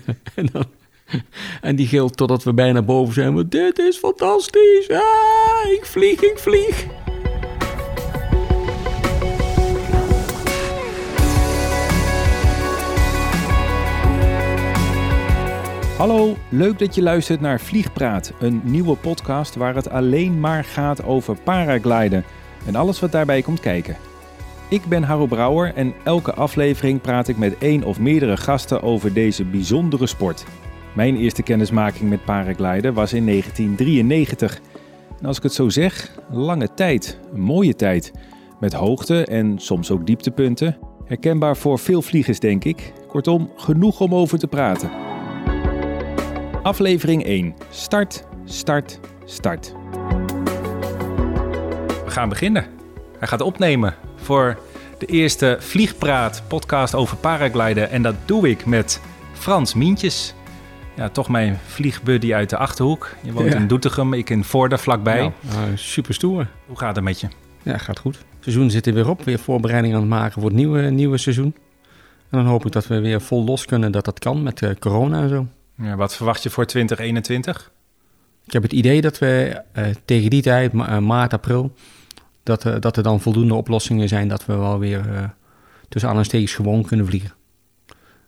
en, die gilt totdat we bijna boven zijn. Maar dit is fantastisch. Ah, ik vlieg, ik vlieg. Hallo, leuk dat je luistert naar Vliegpraat, een nieuwe podcast waar het alleen maar gaat over paragliden en alles wat daarbij komt kijken. Ik ben Harro Brouwer en elke aflevering praat ik met één of meerdere gasten over deze bijzondere sport. Mijn eerste kennismaking met paragliden was in 1993. En als ik het zo zeg, lange tijd, een mooie tijd. Met hoogte en soms ook dieptepunten. Herkenbaar voor veel vliegers, denk ik. Kortom, genoeg om over te praten. Aflevering 1. Start, start, start. We gaan beginnen. Hij gaat opnemen voor de eerste Vliegpraat podcast over paragliden. En dat doe ik met Frans Mientjes. Ja, toch mijn vliegbuddy uit de Achterhoek. Je woont Ja. in Doetinchem, ik in Voorde, vlakbij. Nou, nou, super stoer. Hoe gaat het met je? Ja, gaat goed. Het seizoen zit er weer op. Weer voorbereiding aan het maken voor het nieuwe, nieuwe seizoen. En dan hoop ik dat we weer vol los kunnen dat dat kan met eh, corona en zo. Ja, wat verwacht je voor 2021? Ik heb het idee dat we eh, tegen die tijd, ma- eh, maart, april, dat, eh, dat er dan voldoende oplossingen zijn dat we wel weer eh, tussen aanhalingstekens gewoon kunnen vliegen.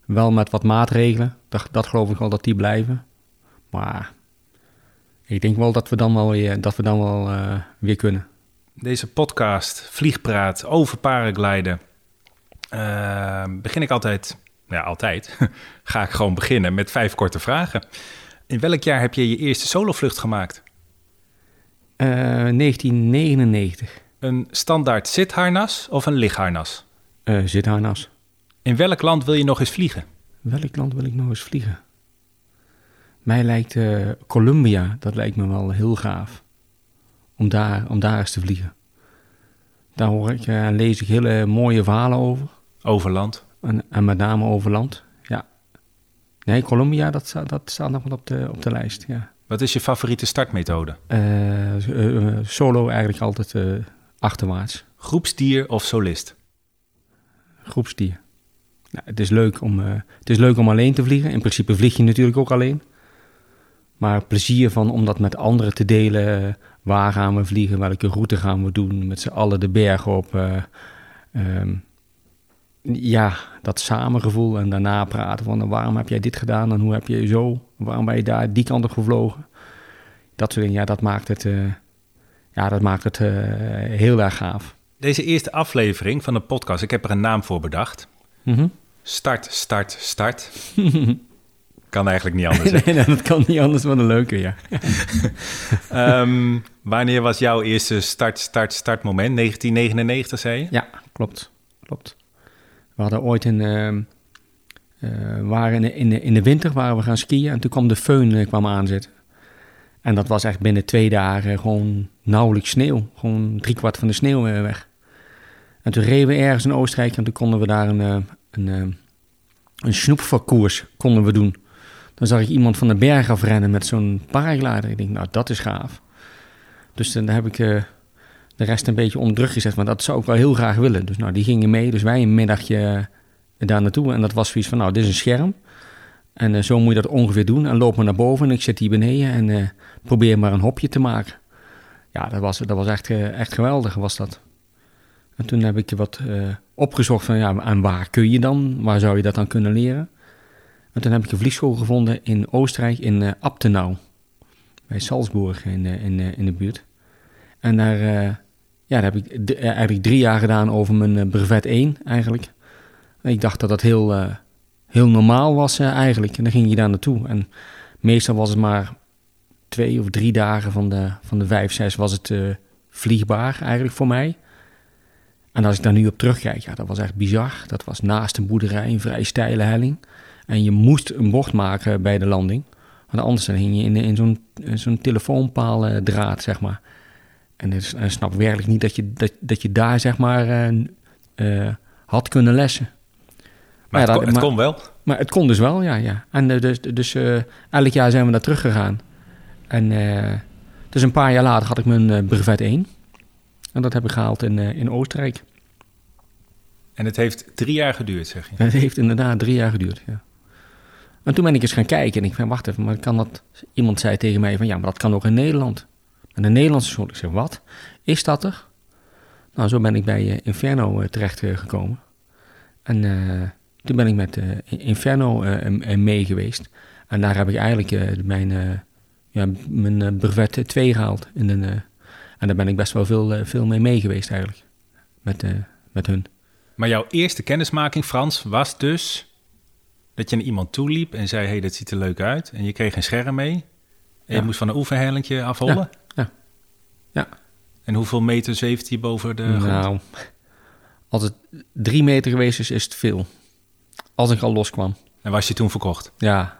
Wel met wat maatregelen, dat, dat geloof ik wel dat die blijven. Maar ik denk wel dat we dan wel weer, dat we dan wel, eh, weer kunnen. Deze podcast, Vliegpraat over paragliden, begin ik altijd, ja altijd, ga ik gewoon beginnen met vijf korte vragen. In welk jaar heb je je eerste solovlucht gemaakt? Eh, 1999, Een standaard zitharnas of een ligharnas? eh zitharnas. In welk land wil je nog eens vliegen? Welk land wil ik nog eens vliegen? Mij lijkt eh, Colombia, dat lijkt me wel heel gaaf. Om daar, om daar eens te vliegen. Daar hoor ik eh, en lees ik hele mooie verhalen over. Overland. En, en met name over land. Ja. Nee, Colombia, dat, dat staat nog wel op de, op de lijst. Ja. Wat is je favoriete startmethode? Solo eigenlijk altijd achterwaarts. Groepsdier of solist? Groepsdier. Nou, het, is leuk om, eh, het is leuk om alleen te vliegen. In principe vlieg je natuurlijk ook alleen. Maar plezier van om dat met anderen te delen. waar gaan we vliegen? Welke route gaan we doen? Met z'n allen de berg op. eh, ehm, ja, dat samengevoel. En daarna praten van nou, waarom heb jij dit gedaan? En hoe heb je zo? Waarom ben je daar die kant op gevlogen? Dat soort dingen, ja, dat maakt het, eh, ja, dat maakt het eh, heel erg gaaf. Deze eerste aflevering van de podcast, ik heb er een naam voor bedacht. Mhm. Start, start, start. kan eigenlijk niet anders. nee, nee, dat kan niet anders dan een leuke, ja. Ehm, wanneer was jouw eerste start, start, start moment? 1999 zei je? Ja, klopt. klopt. We hadden ooit een... ehm, eh, waren in, de, in, de, in de winter waren we gaan skiën en toen kwam de föhn eh, kwam aanzetten. En dat was echt binnen twee dagen gewoon nauwelijks sneeuw. Gewoon driekwart van de sneeuw eh, weg. En toen reden we ergens in Oostenrijk en toen konden we daar een, eh, een, eh, een snoepverkoers konden we doen. Dan zag ik iemand van de berg afrennen met zo'n paraglider. Ik denk, nou, dat is gaaf. Dus dan heb ik de rest een beetje onder druk gezet. Maar dat zou ik wel heel graag willen. Dus nou, die gingen mee. Dus wij een middagje daar naartoe. En dat was zoiets van, nou, dit is een scherm. En eh, zo moet je dat ongeveer doen. En loop maar naar boven en ik zit hier beneden. En eh, probeer maar een hopje te maken. Ja, dat was, dat was echt, eh, echt geweldig, was dat. En toen heb ik wat opgezocht van, ja, en waar kun je dan? Waar zou je dat dan kunnen leren? En toen heb ik een vliegschool gevonden in Oostenrijk, in Abtenau. Bij Salzburg in, in, in de buurt. En daar, ja, daar heb ik eh, eigenlijk drie jaar gedaan over mijn brevet 1 eigenlijk. En ik dacht dat dat heel, heel normaal was eigenlijk. En dan ging je daar naartoe. En meestal was het maar twee of drie dagen van de, van de vijf, zes was het eh, vliegbaar eigenlijk voor mij. En als ik daar nu op terugkijk, ja, dat was echt bizar. Dat was naast een boerderij, een vrij steile helling. En je moest een bocht maken bij de landing. Want anders dan hing je in, in zo'n zo'n telefoonpaal eh, draad, zeg maar. En ik snap werkelijk niet dat je, dat, dat je daar, zeg maar, eh, had kunnen lessen. Maar Ja, het, kon, het maar- kon wel. Maar het kon dus wel, ja. ja. En eh, dus, dus eh, elk jaar zijn we daar teruggegaan. En eh, dus een paar jaar later had ik mijn brevet 1. En dat heb ik gehaald in, in Oostenrijk. En het heeft drie jaar geduurd, zeg je. Het heeft inderdaad drie jaar geduurd, ja. En toen ben ik eens gaan kijken en ik van, wacht even, maar kan dat... Iemand zei tegen mij van, ja, maar dat kan ook in Nederland. En de Nederlandse school, ik zeg, wat? Is dat er? Nou, zo ben ik bij Inferno terecht gekomen. En toen ben ik met Inferno mee geweest. En daar heb ik eigenlijk mijn, ja, mijn brevet 2 gehaald. In een, en daar ben ik best wel veel, veel mee mee geweest eigenlijk. Met, met hun. Maar jouw eerste kennismaking, Frans, was dus dat je naar iemand toeliep en zei: hey, dat ziet er leuk uit. En je kreeg een scherm mee. En ja. je moest van een oefenhellingje afhollen. Ja. ja. ja. En hoeveel meter zweeft hij boven de grond? Nou, als het drie meter geweest is, is het veel. Als ik al loskwam. En was je toen verkocht? Ja.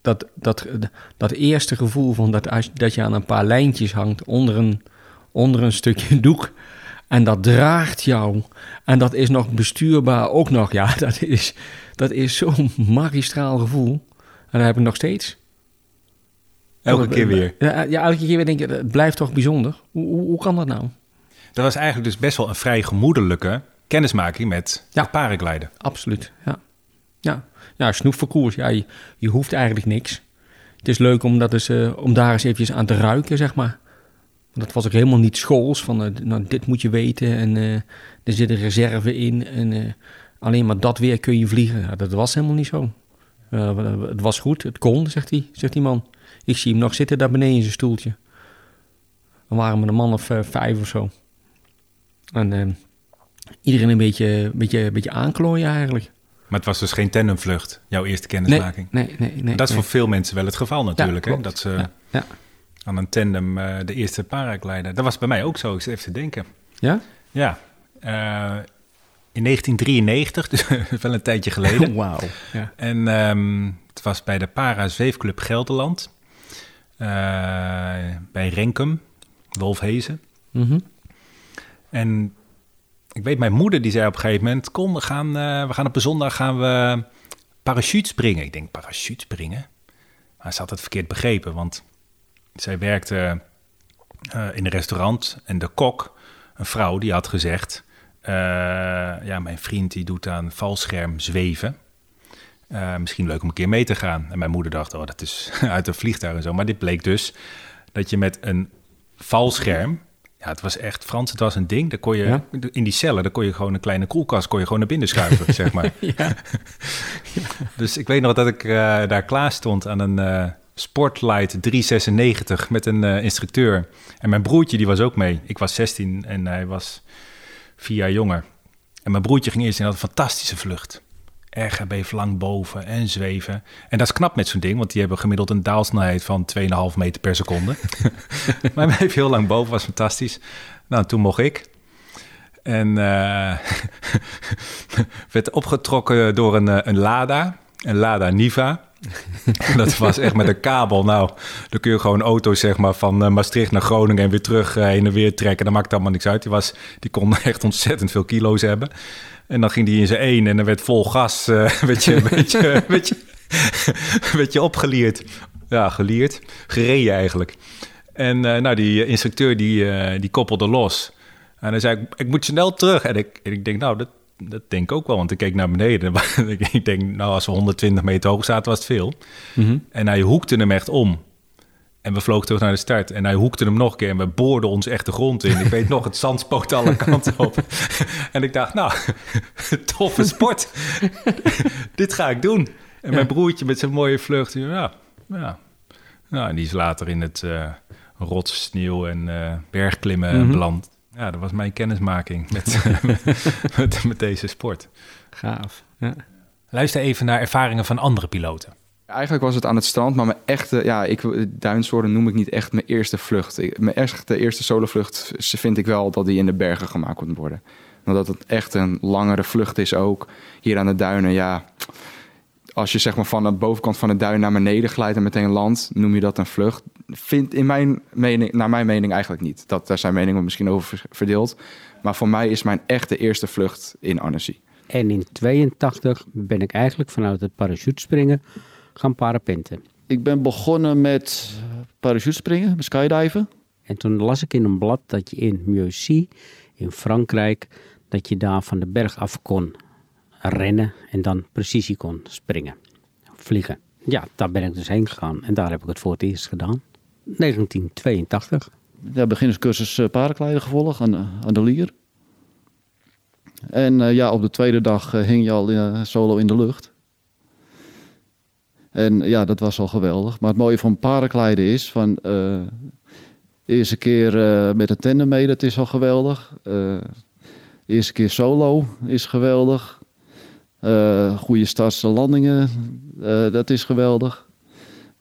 Dat, dat, dat eerste gevoel van dat, als, dat je aan een paar lijntjes hangt onder een, onder een stukje doek. En dat draagt jou. En dat is nog bestuurbaar ook nog. Ja, dat is, dat is zo'n magistraal gevoel. En dat heb ik nog steeds. Elke keer weer? Ja, ja, elke keer weer denk je, het blijft toch bijzonder. Hoe, hoe, hoe, kan dat nou? Dat was eigenlijk dus best wel een vrij gemoedelijke kennismaking met ja. paragliden. Absoluut, ja. Ja, ja snoepverkoers, ja, je, je, hoeft eigenlijk niks. Het is leuk om, dat eens, uh, om daar eens eventjes aan te ruiken, zeg maar. Dat was ook helemaal niet schools, van uh, nou, dit moet je weten en uh, er zit een reserve in. En alleen maar dat weer kun je vliegen. Ja, dat was helemaal niet zo. het was goed, het kon, zegt die, zegt die man. Ik zie hem nog zitten daar beneden in zijn stoeltje. Dan waren we een man of vijf of zo. En iedereen een beetje, beetje, beetje aanklooien eigenlijk. Maar het was dus geen tandemvlucht, jouw eerste kennismaking? Nee, nee, nee. nee dat is nee. voor veel mensen wel het geval natuurlijk. Ja, hè? Dat ze ja, ja. aan een tandem uh, de eerste paraglider... Dat was bij mij ook zo, zit even te denken. Ja? Ja. in 1993, dus wel een tijdje geleden. Wauw. Ja. En um, het was bij de Para Zweefclub Gelderland... Uh, bij Renkum, Wolfhezen. Mm -hmm. En ik weet, mijn moeder die zei op een gegeven moment... kom, we gaan, uh, we gaan op een zondag gaan we parachute springen. Ik denk, parachute springen? Maar ze had het verkeerd begrepen, want zij werkte uh, in een restaurant... en de kok, een vrouw, die had gezegd... ja, mijn vriend die doet aan valscherm zweven... Misschien leuk om een keer mee te gaan. En mijn moeder dacht, oh, dat is uit een vliegtuig en zo. Maar dit bleek dus dat je met een valscherm... Ja, het was echt, Frans, het was een ding. Daar kon je, ja? in die cellen, daar kon je gewoon een kleine koelkast... kon je gewoon naar binnen schuiven, zeg maar. Ja. Dus ik weet nog dat ik uh, daar klaar stond aan een uh, Sportlight 396... met een instructeur. En mijn broertje, die was ook mee. Ik was 16 en hij was vier jaar jonger. En mijn broertje ging eerst in een fantastische vlucht. RGB lang boven en zweven. En dat is knap met zo'n ding, want die hebben gemiddeld een daalsnelheid van 2,5 meter per seconde. maar hij bleef heel lang boven, was fantastisch. Nou, toen mocht ik. En uh, werd opgetrokken door een, een Lada, een Lada Niva. dat was echt met een kabel. Nou, dan kun je gewoon auto's zeg maar, van Maastricht naar Groningen en weer terug heen en weer trekken. Dat maakt allemaal niks uit. Die, was, die kon echt ontzettend veel kilo's hebben. En dan ging die in zijn één en dan werd vol gas, uh, werd je, werd je, werd je, werd je opgeleerd. Ja, geleerd. Gereden eigenlijk. En uh, nou, die instructeur die, uh, die koppelde los. En hij zei, ik, ik moet snel terug. En ik, en ik denk, nou, dat, dat denk ik ook wel. Want ik keek naar beneden. ik denk, nou, als we 120 meter hoog zaten, was het veel. Mm -hmm. En hij hoekte hem echt om. En we vlogen terug naar de start. En hij hoekte hem nog een keer. En we boorden ons echt de grond in. Ik weet nog, het zand spoot alle kanten op. en ik dacht, nou, toffe sport. Dit ga ik doen. En ja. mijn broertje met zijn mooie vlucht. Ja, ja. Nou, en die is later in het uh, rots, sneeuw en uh, bergklimmen mm -hmm. beland. Ja, dat was mijn kennismaking met, met, met, deze sport. Gaaf. Ja. Luister even naar ervaringen van andere piloten. Eigenlijk was het aan het strand, maar mijn echte, ja, ik, duinsoorten noem ik niet echt mijn eerste vlucht. Ik, mijn echte eerste solovlucht vind ik wel dat die in de bergen gemaakt moet worden. Omdat het echt een langere vlucht is ook. Hier aan de duinen, ja. Als je zeg maar van de bovenkant van de duin naar beneden glijdt en meteen landt, noem je dat een vlucht. Vind in mijn mening, naar mijn mening eigenlijk niet. Dat, daar zijn meningen misschien over verdeeld. Maar voor mij is mijn echte eerste vlucht in Annecy. En in 82 ben ik eigenlijk vanuit het parachutespringen gaan parapenten. Ik ben begonnen met parachutespringen, met skydiven. En toen las ik in een blad dat je in Meussy, in Frankrijk, dat je daar van de berg af kon rennen en dan precisie kon springen. vliegen. Ja, daar ben ik dus heen gegaan en daar heb ik het voor het eerst gedaan. 1982. Ja, beginnerscursus uh, paardrijden gevolgd aan, aan de Lier. En uh, ja, op de tweede dag uh, hing je al solo in de lucht. En ja, dat was al geweldig. Maar het mooie van parenkleiden is van de eerste keer met een tandem mee, dat is al geweldig. de eerste keer solo is geweldig. goede starts en landingen, dat is geweldig.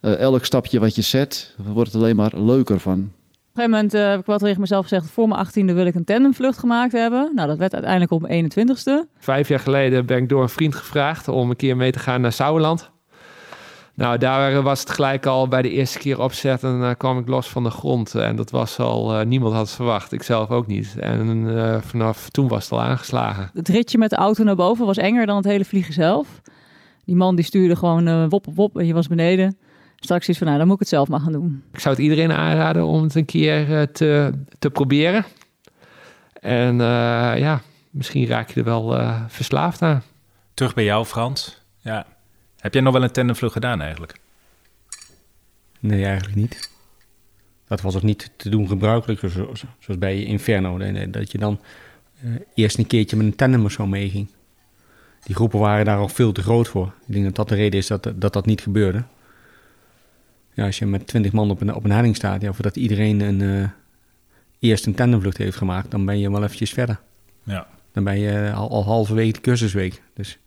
elk stapje wat je zet, wordt het alleen maar leuker van. Op een gegeven moment uh, heb ik wel tegen mezelf gezegd... voor mijn achttiende wil ik een tandemvlucht gemaakt hebben. Nou, dat werd uiteindelijk op mijn 21ste. Vijf jaar geleden ben ik door een vriend gevraagd... om een keer mee te gaan naar Sauerland. Nou, daar was het gelijk al bij de eerste keer opzet... en uh, kwam ik los van de grond. En dat was al... Uh, niemand had het verwacht, ik zelf ook niet. En vanaf toen was het al aangeslagen. Het ritje met de auto naar boven was enger dan het hele vliegen zelf. Die man die stuurde gewoon wop op wop en je was beneden straks iets van, nou, dan moet ik het zelf maar gaan doen. Ik zou het iedereen aanraden om het een keer eh, te, te proberen. En uh, ja, misschien raak je er wel uh, verslaafd aan. Terug bij jou, Frans. Ja. Heb jij nog wel een tandemvlucht gedaan eigenlijk? Nee, eigenlijk niet. Dat was ook niet te doen gebruikelijk, zoals, zoals bij Inferno. Dat je dan uh, eerst een keertje met een tandem of zo meeging. Die groepen waren daar al veel te groot voor. Ik denk dat dat de reden is dat dat, dat niet gebeurde ja, als je met twintig man op een, op een staat, ja, voordat iedereen een, uh, eerst een tandemvlucht heeft gemaakt, dan ben je wel eventjes verder. Ja. Dan ben je al, al halverwege de cursusweek. Dus,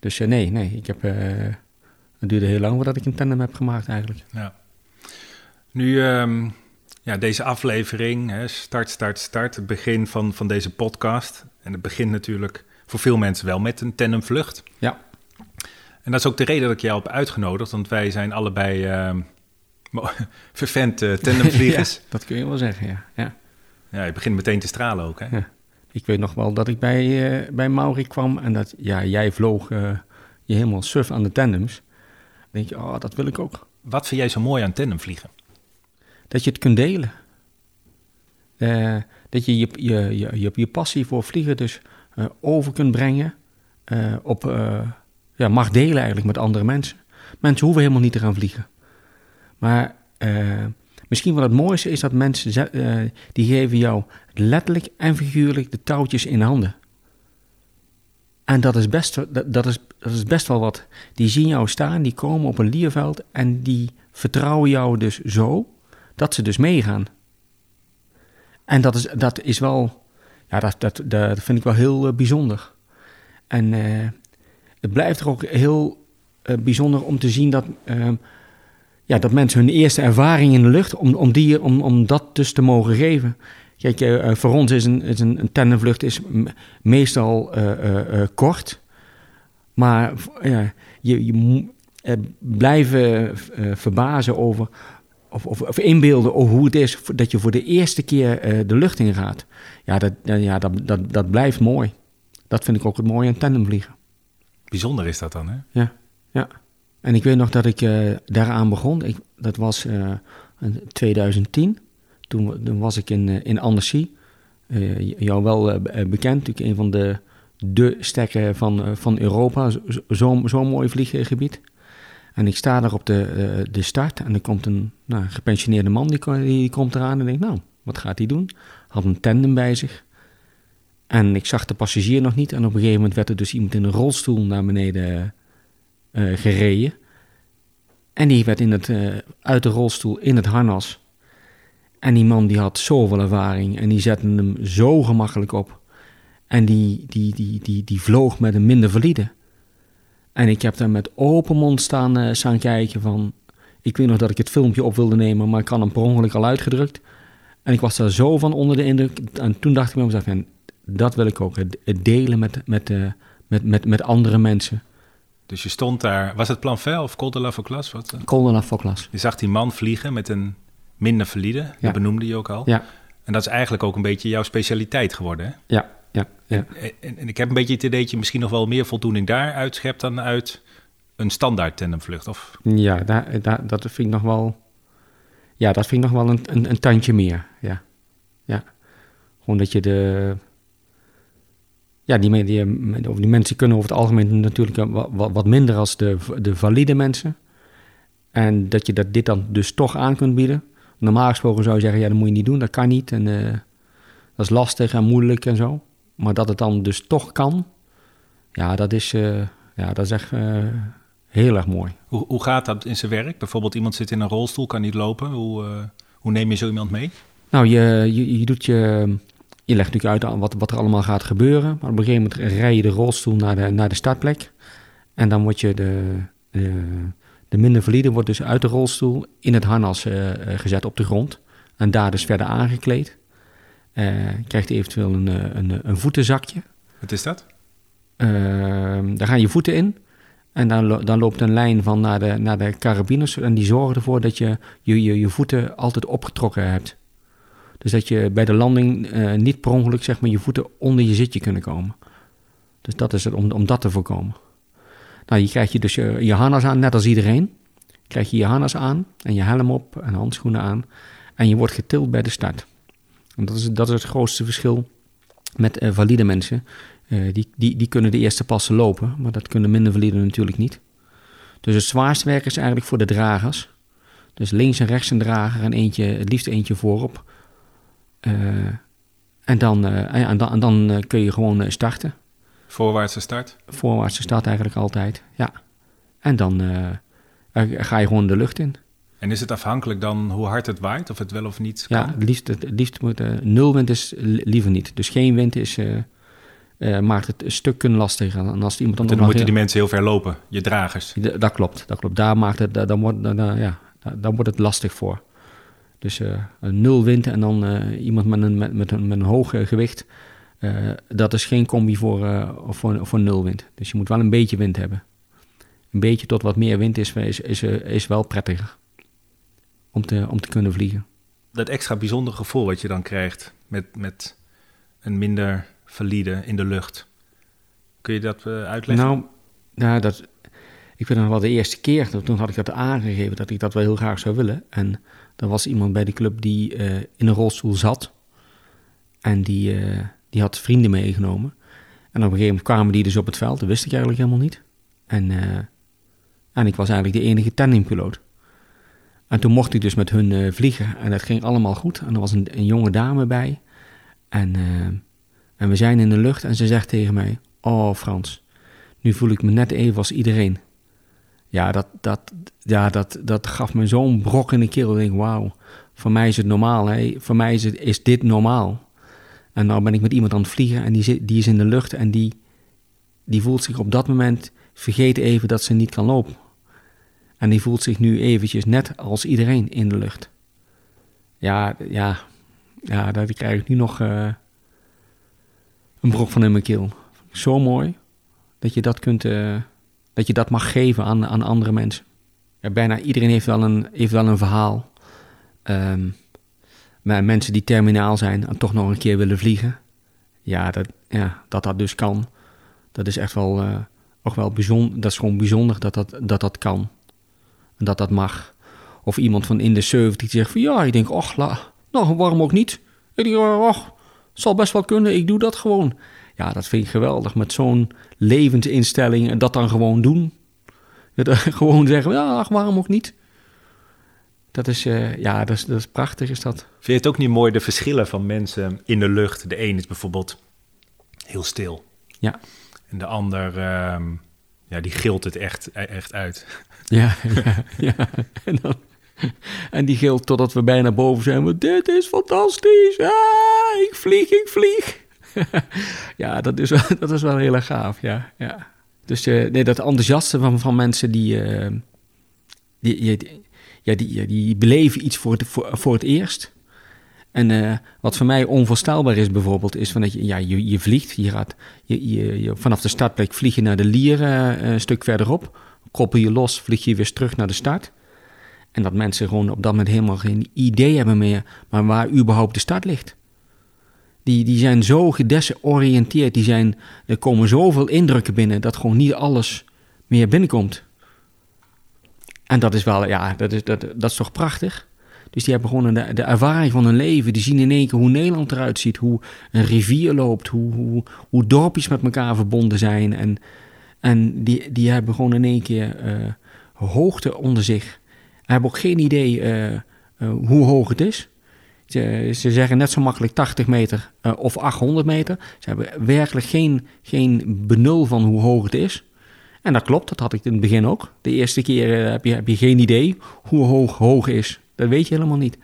dus uh, nee, nee, ik heb, uh, het duurde heel lang voordat ik een tandem heb gemaakt eigenlijk. Ja. Nu, um, ja, deze aflevering, hè, start, start, start, het begin van, van deze podcast. En het begint natuurlijk voor veel mensen wel met een tandemvlucht. Ja. En dat is ook de reden dat ik jou heb uitgenodigd, want wij zijn allebei uh, vervent uh, tandemvliegers. ja, dat kun je wel zeggen, ja. ja. Ja, je begint meteen te stralen ook, hè? Ja. Ik weet nog wel dat ik bij, uh, bij Mauri kwam en dat ja, jij vloog uh, je helemaal suf aan de tandems. Dan denk je, oh, dat wil ik ook. Wat vind jij zo mooi aan tandemvliegen? Dat je het kunt delen. Uh, dat je je, je, je, je, je passie voor vliegen dus over kunt brengen op ja, mag delen eigenlijk met andere mensen. Mensen hoeven helemaal niet te gaan vliegen. Maar misschien wat het mooiste is dat mensen, uh, die geven jou letterlijk en figuurlijk de touwtjes in handen. En dat is, best, dat, is, is best wel wat. Die zien jou staan, die komen op een lierveld en die vertrouwen jou dus zo dat ze dus meegaan. En dat is, dat is wel, ja, dat, dat, dat vind ik wel heel uh, bijzonder. En het blijft er ook heel bijzonder om te zien dat, uh, ja, dat mensen hun eerste ervaring in de lucht, om, om, die, om, om dat dus te mogen geven. Kijk, uh, voor ons is een, is een, een tandemvlucht is meestal kort. Maar ja, je, je moet blijven verbazen over, of, of, of, inbeelden over hoe het is dat je voor de eerste keer de lucht in gaat. Ja, dat, ja dat, dat, dat blijft mooi. Dat vind ik ook het mooie aan tandemvliegen. Bijzonder is dat dan, hè? Ja, ja. En ik weet nog dat ik uh, daaraan begon. Ik, dat was uh, in 2010. Toen, was ik in, uh, in jou wel bekend, natuurlijk een van de, de stekken van, van Europa. Zo'n zo mooi vlieggebied. En ik sta daar op de, de start en er komt een nou, gepensioneerde man, die, die komt eraan en denkt, nou, wat gaat hij doen? Had een tandem bij zich. En ik zag de passagier nog niet. En op een gegeven moment werd er dus iemand in een rolstoel naar beneden uh, gereden. En die werd in het, uh, uit de rolstoel in het harnas. En die man die had zoveel ervaring en die zette hem zo gemakkelijk op. En die, die, die, die, die vloog met een minder valide. En ik heb daar met open mond staan, uh, staan kijken van... Ik weet nog dat ik het filmpje op wilde nemen, maar ik had hem per ongeluk al uitgedrukt. En ik was daar zo van onder de indruk. En toen dacht ik bij mezelf, dat wil ik ook. Het, delen met, met, met, met, met andere mensen. Dus je stond daar, was het plan Vel of Col de la Fauclas? Wat? Col de la Fauclas. Je zag die man vliegen met een minder valide, ja. dat benoemde je ook al. Ja. En dat is eigenlijk ook een beetje jouw specialiteit geworden, hè? Ja, ja, ja. En, en, en ik heb een beetje het idee dat je misschien nog wel meer voldoening daar uitschept dan uit een standaard tandemvlucht, of? Ja, daar, daar, dat vind ik nog wel... Ja, dat vind ik nog wel een, een, een tandje meer, ja. Ja. Gewoon dat je de ja, die, die, eh, of die mensen kunnen over het algemeen natuurlijk eh, wat, wat, minder als de, de valide mensen. En dat je dat, dit dan dus toch aan kunt bieden. Normaal gesproken zou je zeggen, ja, dat moet je niet doen, dat kan niet. En eh, dat is lastig en moeilijk en zo. Maar dat het dan dus toch kan, ja, dat is, ja, dat is echt heel erg mooi. Hoe, hoe gaat dat in zijn werk? Bijvoorbeeld iemand zit in een rolstoel, kan niet lopen. Hoe, hoe neem je zo iemand mee? Nou, je, je, je doet je, je legt natuurlijk uit wat, wat er allemaal gaat gebeuren. Maar op een gegeven moment rij je de rolstoel naar de, naar de startplek. En dan wordt je de, de, de minder valide wordt dus uit de rolstoel in het harnas eh, eh, gezet op de grond. En daar dus verder aangekleed. Eh krijgt eventueel een, een, een voetenzakje. Wat is dat? Ehm, daar gaan je voeten in. En dan, dan loopt een lijn van naar de, naar de carabiners. En die zorgen ervoor dat je je, je je voeten altijd opgetrokken hebt. Dus dat je bij de landing eh, niet per ongeluk zeg maar, je voeten onder je zitje kunnen komen. Dus dat is het om, om dat te voorkomen. Nou, je krijgt je dus je, je aan, net als iedereen. Krijg je je aan en je helm op en handschoenen aan. En je wordt getild bij de start. En dat is, dat is het grootste verschil met eh, valide mensen. Eh, die, die, die kunnen de eerste passen lopen, maar dat kunnen minder valide natuurlijk niet. Dus het zwaarste werk is eigenlijk voor de dragers. Dus links en rechts een drager en eentje, het liefst eentje voorop. Eh, en dan, eh, en dan, en dan eh, kun je gewoon starten. Voorwaartse start. Voorwaartse start eigenlijk altijd, ja. En dan ga je gewoon de lucht in. En is het afhankelijk dan hoe hard het waait, of het wel of niet kan? Ja, het liefst, het liefst moet, eh, nul wind is li- liever niet. Dus geen wind is, maakt het een stuk lastiger. En als iemand dan, Dan moeten die mensen heel ver lopen, je dragers. D- Dat klopt, dat klopt. Daar maakt het, da- dan, wordt, dan, ja, da- dan wordt het lastig voor. Dus eh, nul wind en dan eh, iemand met een, met, met een, met een hoog eh, gewicht. dat is geen combi voor, voor, voor nul wind. Dus je moet wel een beetje wind hebben. Een beetje tot wat meer wind is, is, is, is wel prettiger. Om te, om te kunnen vliegen. Dat extra bijzondere gevoel wat je dan krijgt met, met een minder valide in de lucht. Kun je dat uitleggen? Nou, nou dat, ik weet nog wel de eerste keer, toen had ik dat aangegeven dat ik dat wel heel graag zou willen. En er was iemand bij de club die eh, in een rolstoel zat. En die, eh, die had vrienden meegenomen. En op een gegeven moment kwamen die dus op het veld. Dat wist ik eigenlijk helemaal niet. En, eh, en ik was eigenlijk de enige tandempiloot. En toen mocht ik dus met hun vliegen. En dat ging allemaal goed. En er was een, een jonge dame bij. En, en we zijn in de lucht. En ze zegt tegen mij... Oh Frans, nu voel ik me net even als iedereen. Ja, dat, dat, ja, dat, dat gaf me zo'n brok in de keel. Ik denk, wauw, voor mij is het normaal. Hè? Voor mij is, het, is dit normaal. En nou ben ik met iemand aan het vliegen en die, zit, die is in de lucht en die, die voelt zich op dat moment, vergeet even dat ze niet kan lopen. En die voelt zich nu eventjes net als iedereen in de lucht. Ja, ja, ja daar krijg ik nu nog eh, een brok van in mijn keel. Zo mooi dat je dat kunt, eh, dat je dat mag geven aan, aan andere mensen. Bijna iedereen heeft wel een, heeft wel een verhaal. Ehm, maar mensen die terminaal zijn en toch nog een keer willen vliegen. Ja, dat ja, dat, dat dus kan. Dat is echt wel, ook wel bijzonder. Dat is gewoon bijzonder dat dat, dat dat kan. En dat dat mag. Of iemand van in de 70 die zegt van ja, ik denk, och, la, nou, waarom ook niet? Ik denk, oh, och, zal best wel kunnen, ik doe dat gewoon. Ja, dat vind ik geweldig. Met zo'n levensinstelling en dat dan gewoon doen. Dat, gewoon zeggen, ja, ach, waarom ook niet? Dat is, eh, ja, dat is, dat is prachtig, is dat. Vind je het ook niet mooi, de verschillen van mensen in de lucht? De een is bijvoorbeeld heel stil. Ja. En de ander, ehm, ja, die gilt het echt, echt uit. Ja, ja, ja. En, dan, en die gilt totdat we bijna boven zijn. Dit is fantastisch. Ah, ik vlieg, ik vlieg. ja, dat is, wel, dat is wel heel erg gaaf, ja. ja. Dus eh, nee, dat enthousiaste van, van mensen die, eh, die, ja, die, die beleven iets voor het, voor, voor het eerst. En eh, wat voor mij onvoorstelbaar is bijvoorbeeld, is van dat je, ja, je, je vliegt. Je gaat, je, je, vanaf de startplek vlieg je naar de lier eh, een stuk verderop. Koppel je los, vlieg je weer terug naar de start. En dat mensen gewoon op dat moment helemaal geen idee hebben meer, maar waar überhaupt de start ligt. Die, die zijn zo gedesoriënteerd, die zijn, er komen zoveel indrukken binnen dat gewoon niet alles meer binnenkomt. En dat is wel, ja, dat is, dat, dat is toch prachtig? Dus die hebben gewoon de, de ervaring van hun leven. Die zien in één keer hoe Nederland eruit ziet. Hoe een rivier loopt. Hoe, hoe, hoe dorpjes met elkaar verbonden zijn. En, en die, die hebben gewoon in één keer eh, hoogte onder zich. Hebben ook geen idee eh, eh, hoe hoog het is. Ze, ze zeggen net zo makkelijk 80 meter eh, of 800 meter. Ze hebben werkelijk geen, geen benul van hoe hoog het is. En dat klopt, dat had ik in het begin ook. De eerste keer eh, heb, je, heb je geen idee hoe hoog hoog is. Dat weet je helemaal niet.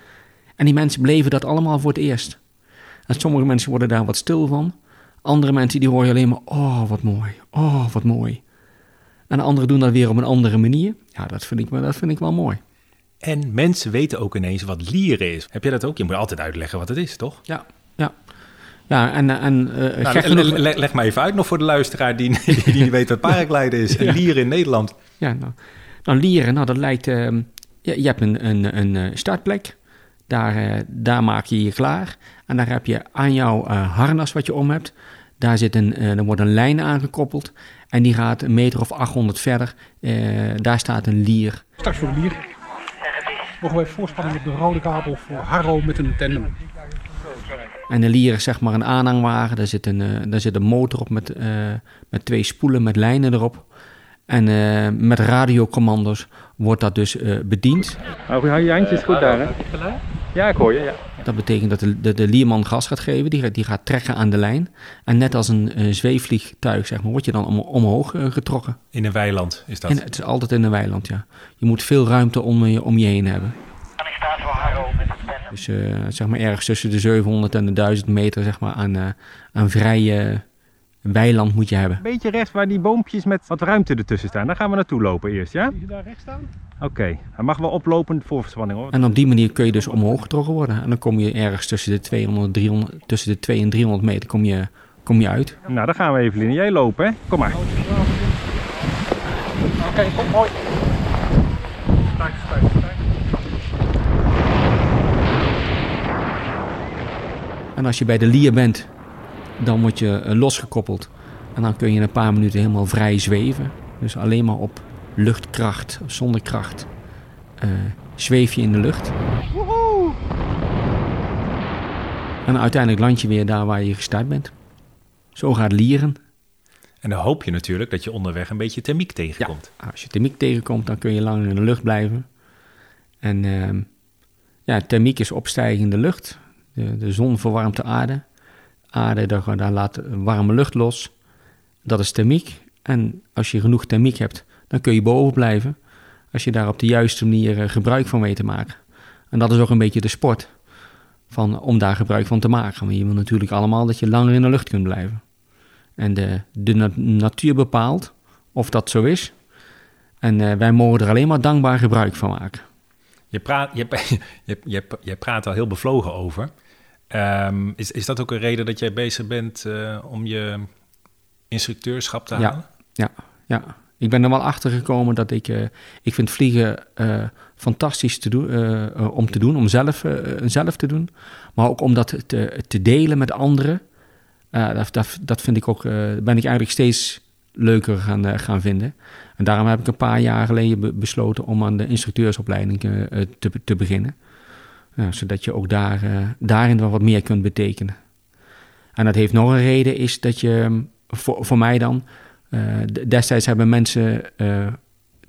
En die mensen beleven dat allemaal voor het eerst. En sommige mensen worden daar wat stil van. Andere mensen die hoor je alleen maar, oh wat mooi, oh wat mooi. En anderen doen dat weer op een andere manier. Ja, dat vind ik, dat vind ik wel mooi. En mensen weten ook ineens wat lieren is. Heb je dat ook? Je moet altijd uitleggen wat het is, toch? Ja, ja. Ja, en, en eh, Nou, gek le- genoeg- le- leg maar even uit nog voor de luisteraar die, die niet weet wat paragliden is. En Ja. lieren in Nederland. Ja, nou, nou lieren, nou dat lijkt... ehm, je, je hebt een, een, een eh, startplek, daar, eh, daar maak je je klaar. En daar heb je aan jouw eh, harnas wat je om hebt, daar zit een, eh, er wordt een lijn aangekoppeld. En die gaat een meter of 800 verder. Eh, daar staat een lier. Straks voor de lier mogen wij voorspanning op de rode kabel voor Harro met een tandem. En de lier is zeg maar een aanhangwagen. Daar zit een, eh, daar zit een motor op met, eh, met twee spoelen met lijnen erop. En eh, met radiocommando's wordt dat dus eh, bediend. Oh, hou je handjes goed daar, hè? Ja, ik hoor je, ja. Dat betekent dat de, de, de lierman gas gaat geven, die, gaat- die gaat trekken aan de lijn. En net als een eh, zweefvliegtuig, zeg maar, word je dan om, omhoog eh, getrokken. In een weiland is dat. En het is altijd in een weiland, ja. Je moet veel ruimte om je, om je heen hebben. Dus eh, zeg maar ergens tussen de 700 en de 1000 meter zeg maar, aan, eh, aan vrije weiland moet je hebben. Een beetje rechts waar die boompjes met wat ruimte ertussen staan. Daar gaan we naartoe lopen eerst, ja? Zie je daar rechts staan? Oké. Hij mag wel oplopend voorverspanning, hoor. En op die manier kun je dus omhoog getrokken worden. En dan kom je ergens tussen de 200, 300, tussen de 200 en 300 meter kom je, kom je uit. Nou, daar gaan we Evelien. Jij lopen, hè? Kom maar. Oké, kom mooi. En als je bij de lier bent, dan word je eh, losgekoppeld. En dan kun je een paar minuten helemaal vrij zweven. Dus alleen maar op luchtkracht, zonder kracht, eh, zweef je in de lucht. En uiteindelijk land je weer daar waar je gestart bent. Zo gaat lieren. En dan hoop je natuurlijk dat je onderweg een beetje thermiek tegenkomt. Als je thermiek tegenkomt, dan kun je langer in de lucht blijven. En ehm, ja, thermiek is opstijgende lucht. De, de zon verwarmt de aarde. Aarde, daar, daar laat warme lucht los. Dat is thermiek. En als je genoeg thermiek hebt, dan kun je boven blijven. Als je daar op de juiste manier eh, gebruik van weet te maken. En dat is ook een beetje de sport. Van, om daar gebruik van te maken. Want je wil natuurlijk allemaal dat je langer in de lucht kunt blijven. En de, de na- natuur bepaalt of dat zo is. En eh, wij mogen er alleen maar dankbaar gebruik van maken. Je, praat, je, je, je, je praat al heel bevlogen over. Ehm, is, is dat ook een reden dat jij bezig bent eh, om je instructeurschap te Ja. halen? Ja, ja. Ik ben er wel achter gekomen dat ik... eh, ik vind vliegen eh, fantastisch te doen, om te doen, om zelf, zelf te doen. Maar ook om dat te, te delen met anderen. Dat, dat, dat vind ik ook, ben ik eigenlijk steeds leuker gaan, gaan vinden. En daarom heb ik een paar jaar geleden be- besloten om aan de instructeursopleiding te, te beginnen. Zodat je ook daar, eh, daarin wel wat meer kunt betekenen. En dat heeft nog een reden, is dat je, mm, voor, voor mij dan, eh, destijds hebben mensen eh,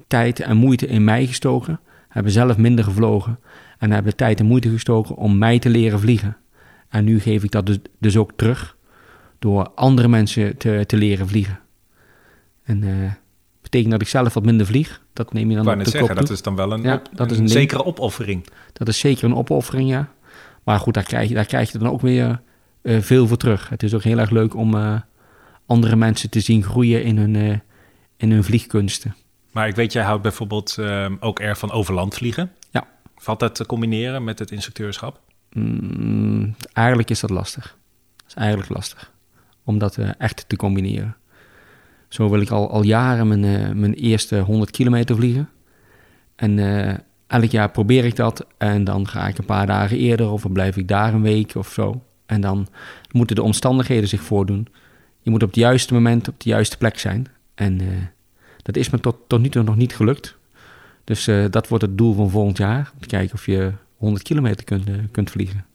tijd en moeite in mij gestoken, hebben zelf minder gevlogen en hebben tijd en moeite gestoken om mij te leren vliegen. En nu geef ik dat dus, dus ook terug door andere mensen te, te leren vliegen. En betekent dat ik zelf wat minder vlieg. Dat neem je dan op net de zeggen, dat is dan wel een, Ja, op- dat is een zekere opoffering. Dat is zeker een opoffering, ja. Maar goed, daar krijg je, daar krijg je dan ook weer eh, veel voor terug. Het is ook heel erg leuk om eh, andere mensen te zien groeien in hun, eh, in hun vliegkunsten. Maar ik weet, jij houdt bijvoorbeeld ehm, ook erg van overland vliegen. Ja. Valt dat te combineren met het instructeurschap? Mm, eigenlijk is dat lastig. Dat is eigenlijk lastig. Om dat echt te combineren. Zo wil ik al, al jaren mijn, eh, mijn eerste 100 kilometer vliegen. En eh, elk jaar probeer ik dat. En dan ga ik een paar dagen eerder of dan blijf ik daar een week of zo. En dan moeten de omstandigheden zich voordoen. Je moet op het juiste moment op de juiste plek zijn. En eh, dat is me tot, tot nu toe nog niet gelukt. Dus dat wordt het doel van volgend jaar. Om te kijken of je, 100 kilometer kunt, kunt vliegen.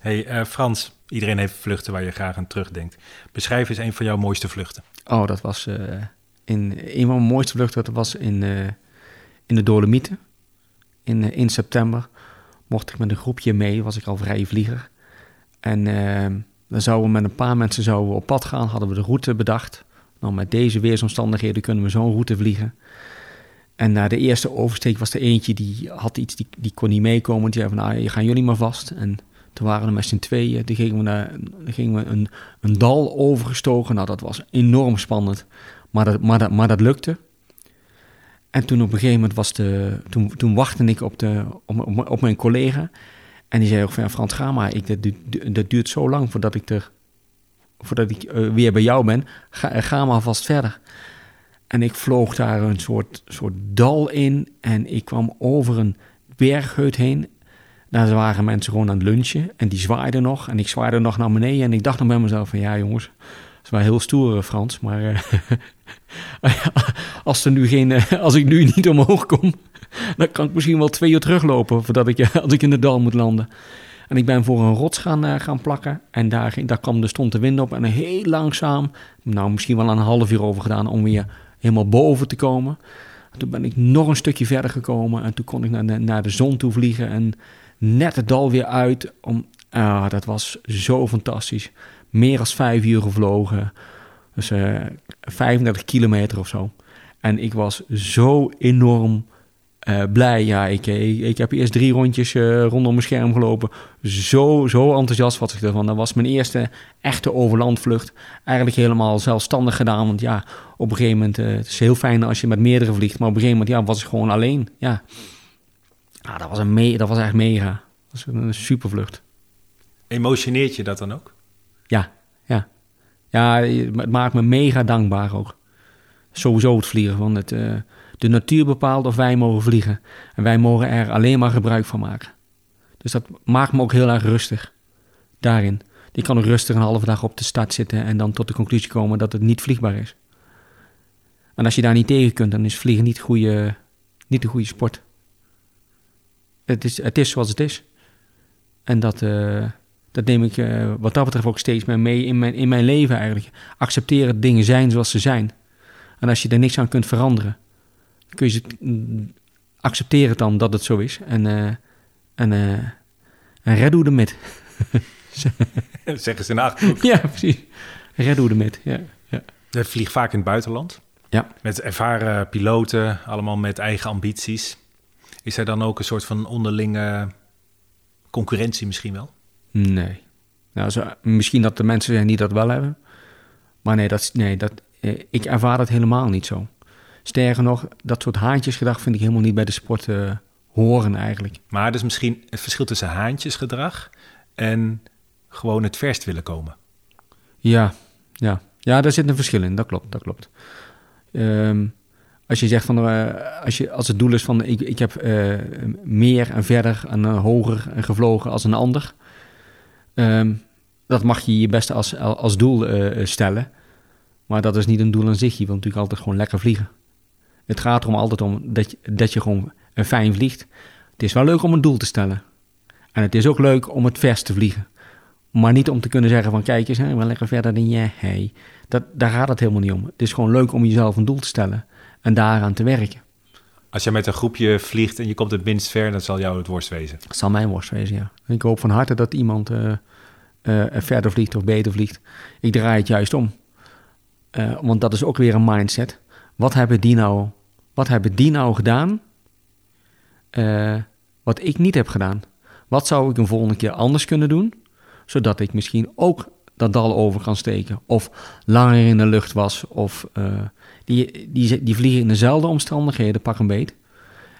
Hey eh, Frans, iedereen heeft vluchten waar je graag aan terugdenkt. Beschrijf eens een van jouw mooiste vluchten. Oh, dat was eh, in een van mijn mooiste vluchten. Dat was in, eh, in de Dolomieten. In, in september mocht ik met een groepje mee, was ik al vrije vlieger. En eh, dan zouden we met een paar mensen zouden we op pad gaan, hadden we de route bedacht. Nou, met deze weersomstandigheden kunnen we zo'n route vliegen. En na de eerste oversteek was er eentje die had iets, die, die kon niet meekomen. Die zei van, nou, gaan jullie maar vast. En toen waren we met z'n tweeën. Toen gingen we, naar, gingen we een, een dal overgestoken. Nou, dat was enorm spannend. Maar dat, maar dat, maar dat lukte. En toen op een gegeven moment was de... Toen, toen wachtte ik op, de, op, op, mijn collega. En die zei ook Frans, ga maar. Ik, dat, du- dat duurt zo lang voordat ik, er, voordat ik eh, weer bij jou ben. Ga, maar vast verder. En ik vloog daar een soort, soort dal in. En ik kwam over een bergheut heen. Daar waren mensen gewoon aan het lunchen. En die zwaaiden nog. En ik zwaaide nog naar beneden. En ik dacht nog bij mezelf van... Ja jongens, dat is wel heel stoer eh, Frans. Maar eh, als, er nu geen, eh, als ik nu niet omhoog kom... dan kan ik misschien wel twee uur teruglopen... voordat ik, als ik in de dal moet landen. En ik ben voor een rots gaan, gaan plakken. En daar, daar kwam de stond de wind op. En heel langzaam, nou misschien wel een half uur over gedaan... om weer helemaal boven te komen. En toen ben ik nog een stukje verder gekomen. En toen kon ik naar de, naar de zon toe vliegen. En net het dal weer uit. Om, ah, dat was zo fantastisch. Meer dan vijf uur gevlogen. Dus eh 35 kilometer of zo. En ik was zo enorm eh, blij. Ja, ik, ik, heb eerst drie rondjes eh, rondom mijn scherm gelopen. Zo, zo enthousiast was ik ervan. Dat was mijn eerste echte overlandvlucht. Eigenlijk helemaal zelfstandig gedaan. Want ja, op een gegeven moment... eh, het is heel fijn als je met meerdere vliegt. Maar op een gegeven moment ja, was ik gewoon alleen. Ja, ah, dat, was een me dat was echt mega. Dat was een supervlucht. Emotioneert je dat dan ook? Ja, ja. Ja, het maakt me mega dankbaar ook. Sowieso het vliegen. Want het, eh, de natuur bepaalt of wij mogen vliegen. En wij mogen er alleen maar gebruik van maken. Dus dat maakt me ook heel erg rustig. Daarin. Je kan ook rustig een halve dag op de start zitten en dan tot de conclusie komen dat het niet vliegbaar is. En als je daar niet tegen kunt, dan is vliegen niet, goede, niet de goede sport. Het is, het is zoals het is. En dat, eh, dat neem ik eh, wat dat betreft ook steeds meer mee in mijn, in mijn leven eigenlijk. Accepteren dat dingen zijn zoals ze zijn. En als je er niks aan kunt veranderen, kun je ze, mm, accepteer het dan dat het zo is. En, eh en, en red hoe met. Zeggen ze in de Achterhoek. ja, precies. Red hoe met, ja. ja. Je vliegt vaak in het buitenland. Ja. Met ervaren piloten, allemaal met eigen ambities. Is er dan ook een soort van onderlinge concurrentie misschien wel? Nee. Nou, zo, misschien dat er mensen zijn die dat wel hebben. Maar nee, dat, nee dat, eh, ik ervaar dat helemaal niet zo. Sterker nog, dat soort haantjesgedrag vind ik helemaal niet bij de sport eh, horen eigenlijk. Maar dus misschien het verschil tussen haantjesgedrag en gewoon het verst willen komen. Ja, ja. ja, daar zit een verschil in. Dat klopt, dat klopt. Ehm, als je zegt van, eh, als, je, als het doel is van, ik, ik heb eh, meer en verder en eh, hoger en gevlogen als een ander. Ehm, dat mag je je best als, als doel stellen. Maar dat is niet een doel aan zich. Je wilt natuurlijk altijd gewoon lekker vliegen. Het gaat erom altijd om dat je, dat je gewoon fijn vliegt. Het is wel leuk om een doel te stellen. En het is ook leuk om het vers te vliegen. Maar niet om te kunnen zeggen van kijk eens, hè, ik ben lekker verder dan jij. Hey. Dat, daar gaat het helemaal niet om. Het is gewoon leuk om jezelf een doel te stellen en daaraan te werken. Als je met een groepje vliegt en je komt het minst ver, dan zal jou het worst wezen. Dat zal mijn worst wezen, ja. Ik hoop van harte dat iemand eh, eh, verder vliegt of beter vliegt. Ik draai het juist om. Eh, want dat is ook weer een mindset. Wat hebben die nou, wat hebben die nou gedaan wat ik niet heb gedaan? Wat zou ik een volgende keer anders kunnen doen? Zodat ik misschien ook dat dal over kan steken. Of langer in de lucht was. Of die, die, die vliegen in dezelfde omstandigheden, pak een beet.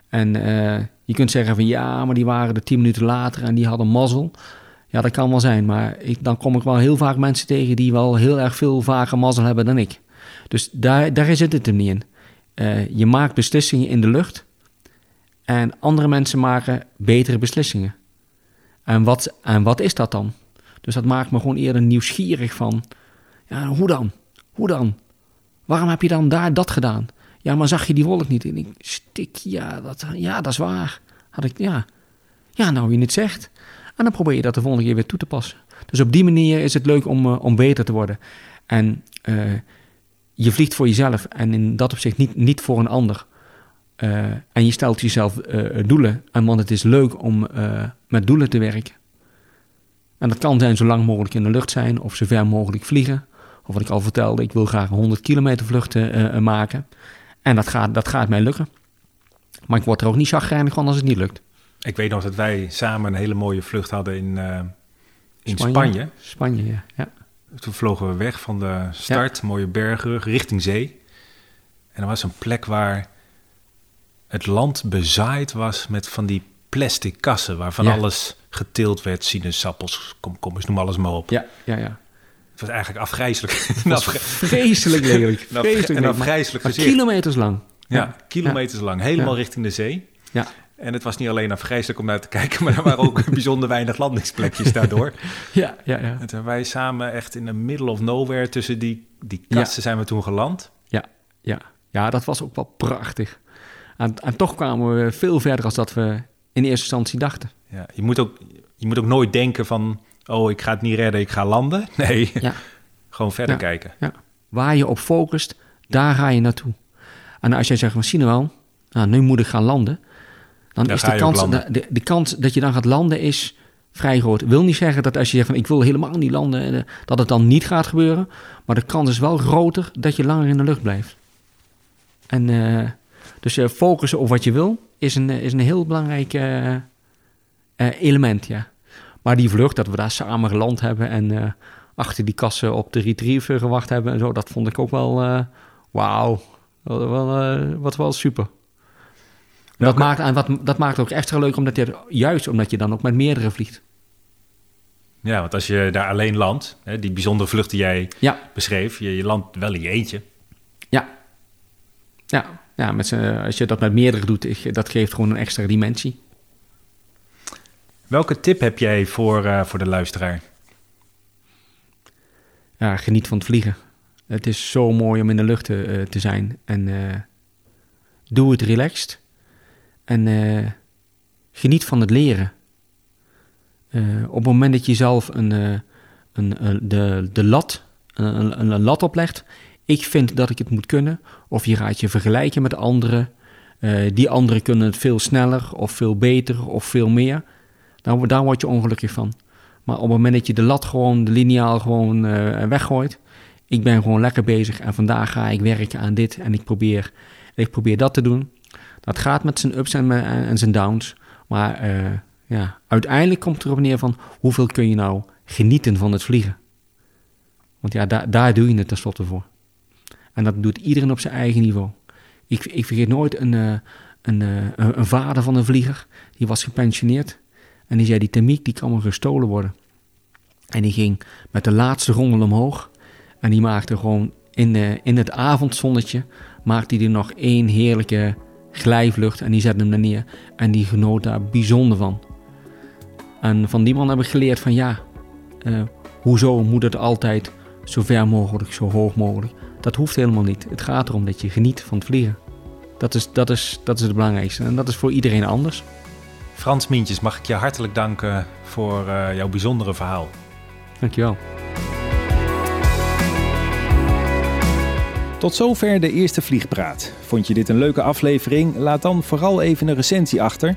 En eh, je kunt zeggen van ja, maar die waren er tien minuten later en die hadden mazzel. Ja, dat kan wel zijn, maar ik, dan kom ik wel heel vaak mensen tegen die wel heel erg veel vaker mazzel hebben dan ik. Dus daar, daar zit het hem niet in. Eh, je maakt beslissingen in de lucht en andere mensen maken betere beslissingen. En wat, en wat is dat dan? Dus dat maakt me gewoon eerder nieuwsgierig van, ja, hoe dan? Hoe dan? Waarom heb je dan daar dat gedaan? Ja, maar zag je die wolk niet? En ik stik, ja, dat, ja, dat is waar. Had ik, ja. Ja, nou, wie het zegt. En dan probeer je dat de volgende keer weer toe te passen. Dus op die manier is het leuk om, eh, om beter te worden. En eh, je vliegt voor jezelf en in dat opzicht niet, niet voor een ander. Eh, en je stelt jezelf doelen. En want het is leuk om met doelen te werken. En dat kan zijn zo lang mogelijk in de lucht zijn of zo ver mogelijk vliegen. Of wat ik al vertelde, ik wil graag een 100 kilometer vluchten eh, eh, maken. En dat gaat, dat gaat mij lukken. Maar ik word er ook niet chagrijnig van als het niet lukt. Ik weet nog dat wij samen een hele mooie vlucht hadden in, eh, in Spanje? Spanje. Spanje, ja. ja. Toen vlogen we weg van de start, mooie bergrug, richting zee. En er was een plek waar het land bezaaid was met van die plastic kassen... waarvan Ja. alles geteeld werd, sinaasappels, komkommers, noem alles maar op. Ja, ja, ja. Het was eigenlijk afgrijzelijk. Was vreselijk lelijk. Vreselijk maar- afgrijzelijk gezicht. kilometers lang. Ja, kilometers lang, helemaal richting de zee. Ja. En het was niet alleen afgrijzelijk om naar te kijken... maar er waren ook bijzonder weinig landingsplekjes daardoor. Ja, ja, ja. En toen wij samen echt in the middle of nowhere... tussen die, die kasten zijn we toen geland. Ja, ja. ja, dat was ook wel prachtig. En, en toch kwamen we veel verder als dat we in eerste instantie dachten. Ja, je, moet ook, je moet ook nooit denken van... oh, ik ga het niet redden, ik ga landen. Nee, Ja. gewoon verder Ja. kijken. Ja. Waar je op focust, daar ga je naartoe. En als jij zegt, van wel, nou, nu moet ik gaan landen. Dan is de kans, de, de, de kans dat je dan gaat landen is vrij groot. Wil niet zeggen dat als je zegt van ik wil helemaal niet landen, eh, dat het dan niet gaat gebeuren. Maar de kans is wel groter dat je langer in de lucht blijft. En eh, dus eh, focussen op wat je wil is een, is een heel belangrijk element, ja. Maar die vlucht, dat we daar samen geland hebben en eh, achter die kassen op de retriever gewacht hebben en zo, dat vond ik ook wel, eh, wauw, wel, wel, eh, wat wel super. Dat Welke- maakt, en wat, dat maakt het ook extra leuk, omdat je, juist omdat je dan ook met meerdere vliegt. Ja, want als je daar alleen landt... Hè, die bijzondere vlucht die jij Ja, beschreef... Je, je landt wel in je eentje. ja. Ja, ja met als je dat met meerdere doet, dat geeft gewoon een extra dimensie. Welke tip heb jij voor, eh, voor de luisteraar? ja, geniet van het vliegen. Het is zo mooi om in de lucht te, eh, te zijn. En eh, doe het relaxed. En geniet van het leren. Op het moment dat je zelf een, de, de lat, een, een, een lat oplegt. Ik vind dat ik het moet kunnen. Of je gaat je vergelijken met anderen. Die anderen kunnen het veel sneller of veel beter of veel meer. Dan, daar word je ongelukkig van. Maar op het moment dat je de lat gewoon, de lineaal gewoon eh, weggooit. Ik ben gewoon lekker bezig en vandaag ga ik werken aan dit en ik probeer, ik probeer dat te doen. Dat gaat met zijn ups en, zijn downs. Maar eh, ja, uiteindelijk komt het erop neer van hoeveel kun je nou genieten van het vliegen. Want ja, daar, daar doe je het tenslotte voor. En dat doet iedereen op zijn eigen niveau. Ik, ik vergeet nooit een, eh, eh, een, een vader van een vlieger. Die was gepensioneerd. En die zei, die thermiek die kan me gestolen worden. En die ging met de laatste rondel omhoog. En die maakte gewoon in, in het avondzonnetje... maakte hij er nog één heerlijke glijvlucht. En die zette hem er neer. En die genoot daar bijzonder van. En van die man heb ik geleerd van ja... eh, hoezo moet het altijd zo ver mogelijk, zo hoog mogelijk? Dat hoeft helemaal niet. Het gaat erom dat je geniet van het vliegen. Dat is, dat is, dat is het belangrijkste. En dat is voor iedereen anders. Frans Mientjes, mag ik je hartelijk danken voor eh, jouw bijzondere verhaal. Dankjewel. Tot zover de eerste Vliegpraat. Vond je dit een leuke aflevering? Laat dan vooral even een recensie achter.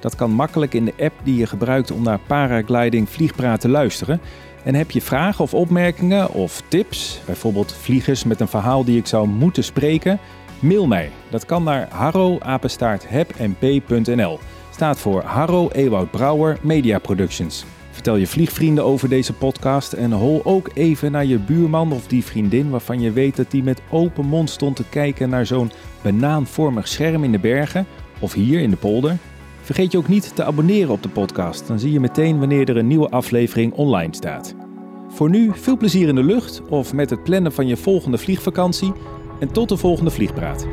Dat kan makkelijk in de app die je gebruikt om naar Paragliding Vliegpraat te luisteren. En heb je vragen of opmerkingen of tips, bijvoorbeeld vliegers met een verhaal die ik zou moeten spreken? Mail mij. Dat kan naar harro-hebmp.nl. Staat voor Harro Ewout Brouwer Media Productions. Vertel je vliegvrienden over deze podcast en hol ook even naar je buurman of die vriendin waarvan je weet dat die met open mond stond te kijken naar zo'n banaanvormig scherm in de bergen of hier in de polder. Vergeet je ook niet te abonneren op de podcast, dan zie je meteen wanneer er een nieuwe aflevering online staat. Voor nu veel plezier in de lucht of met het plannen van je volgende vliegvakantie en tot de volgende vliegpraat.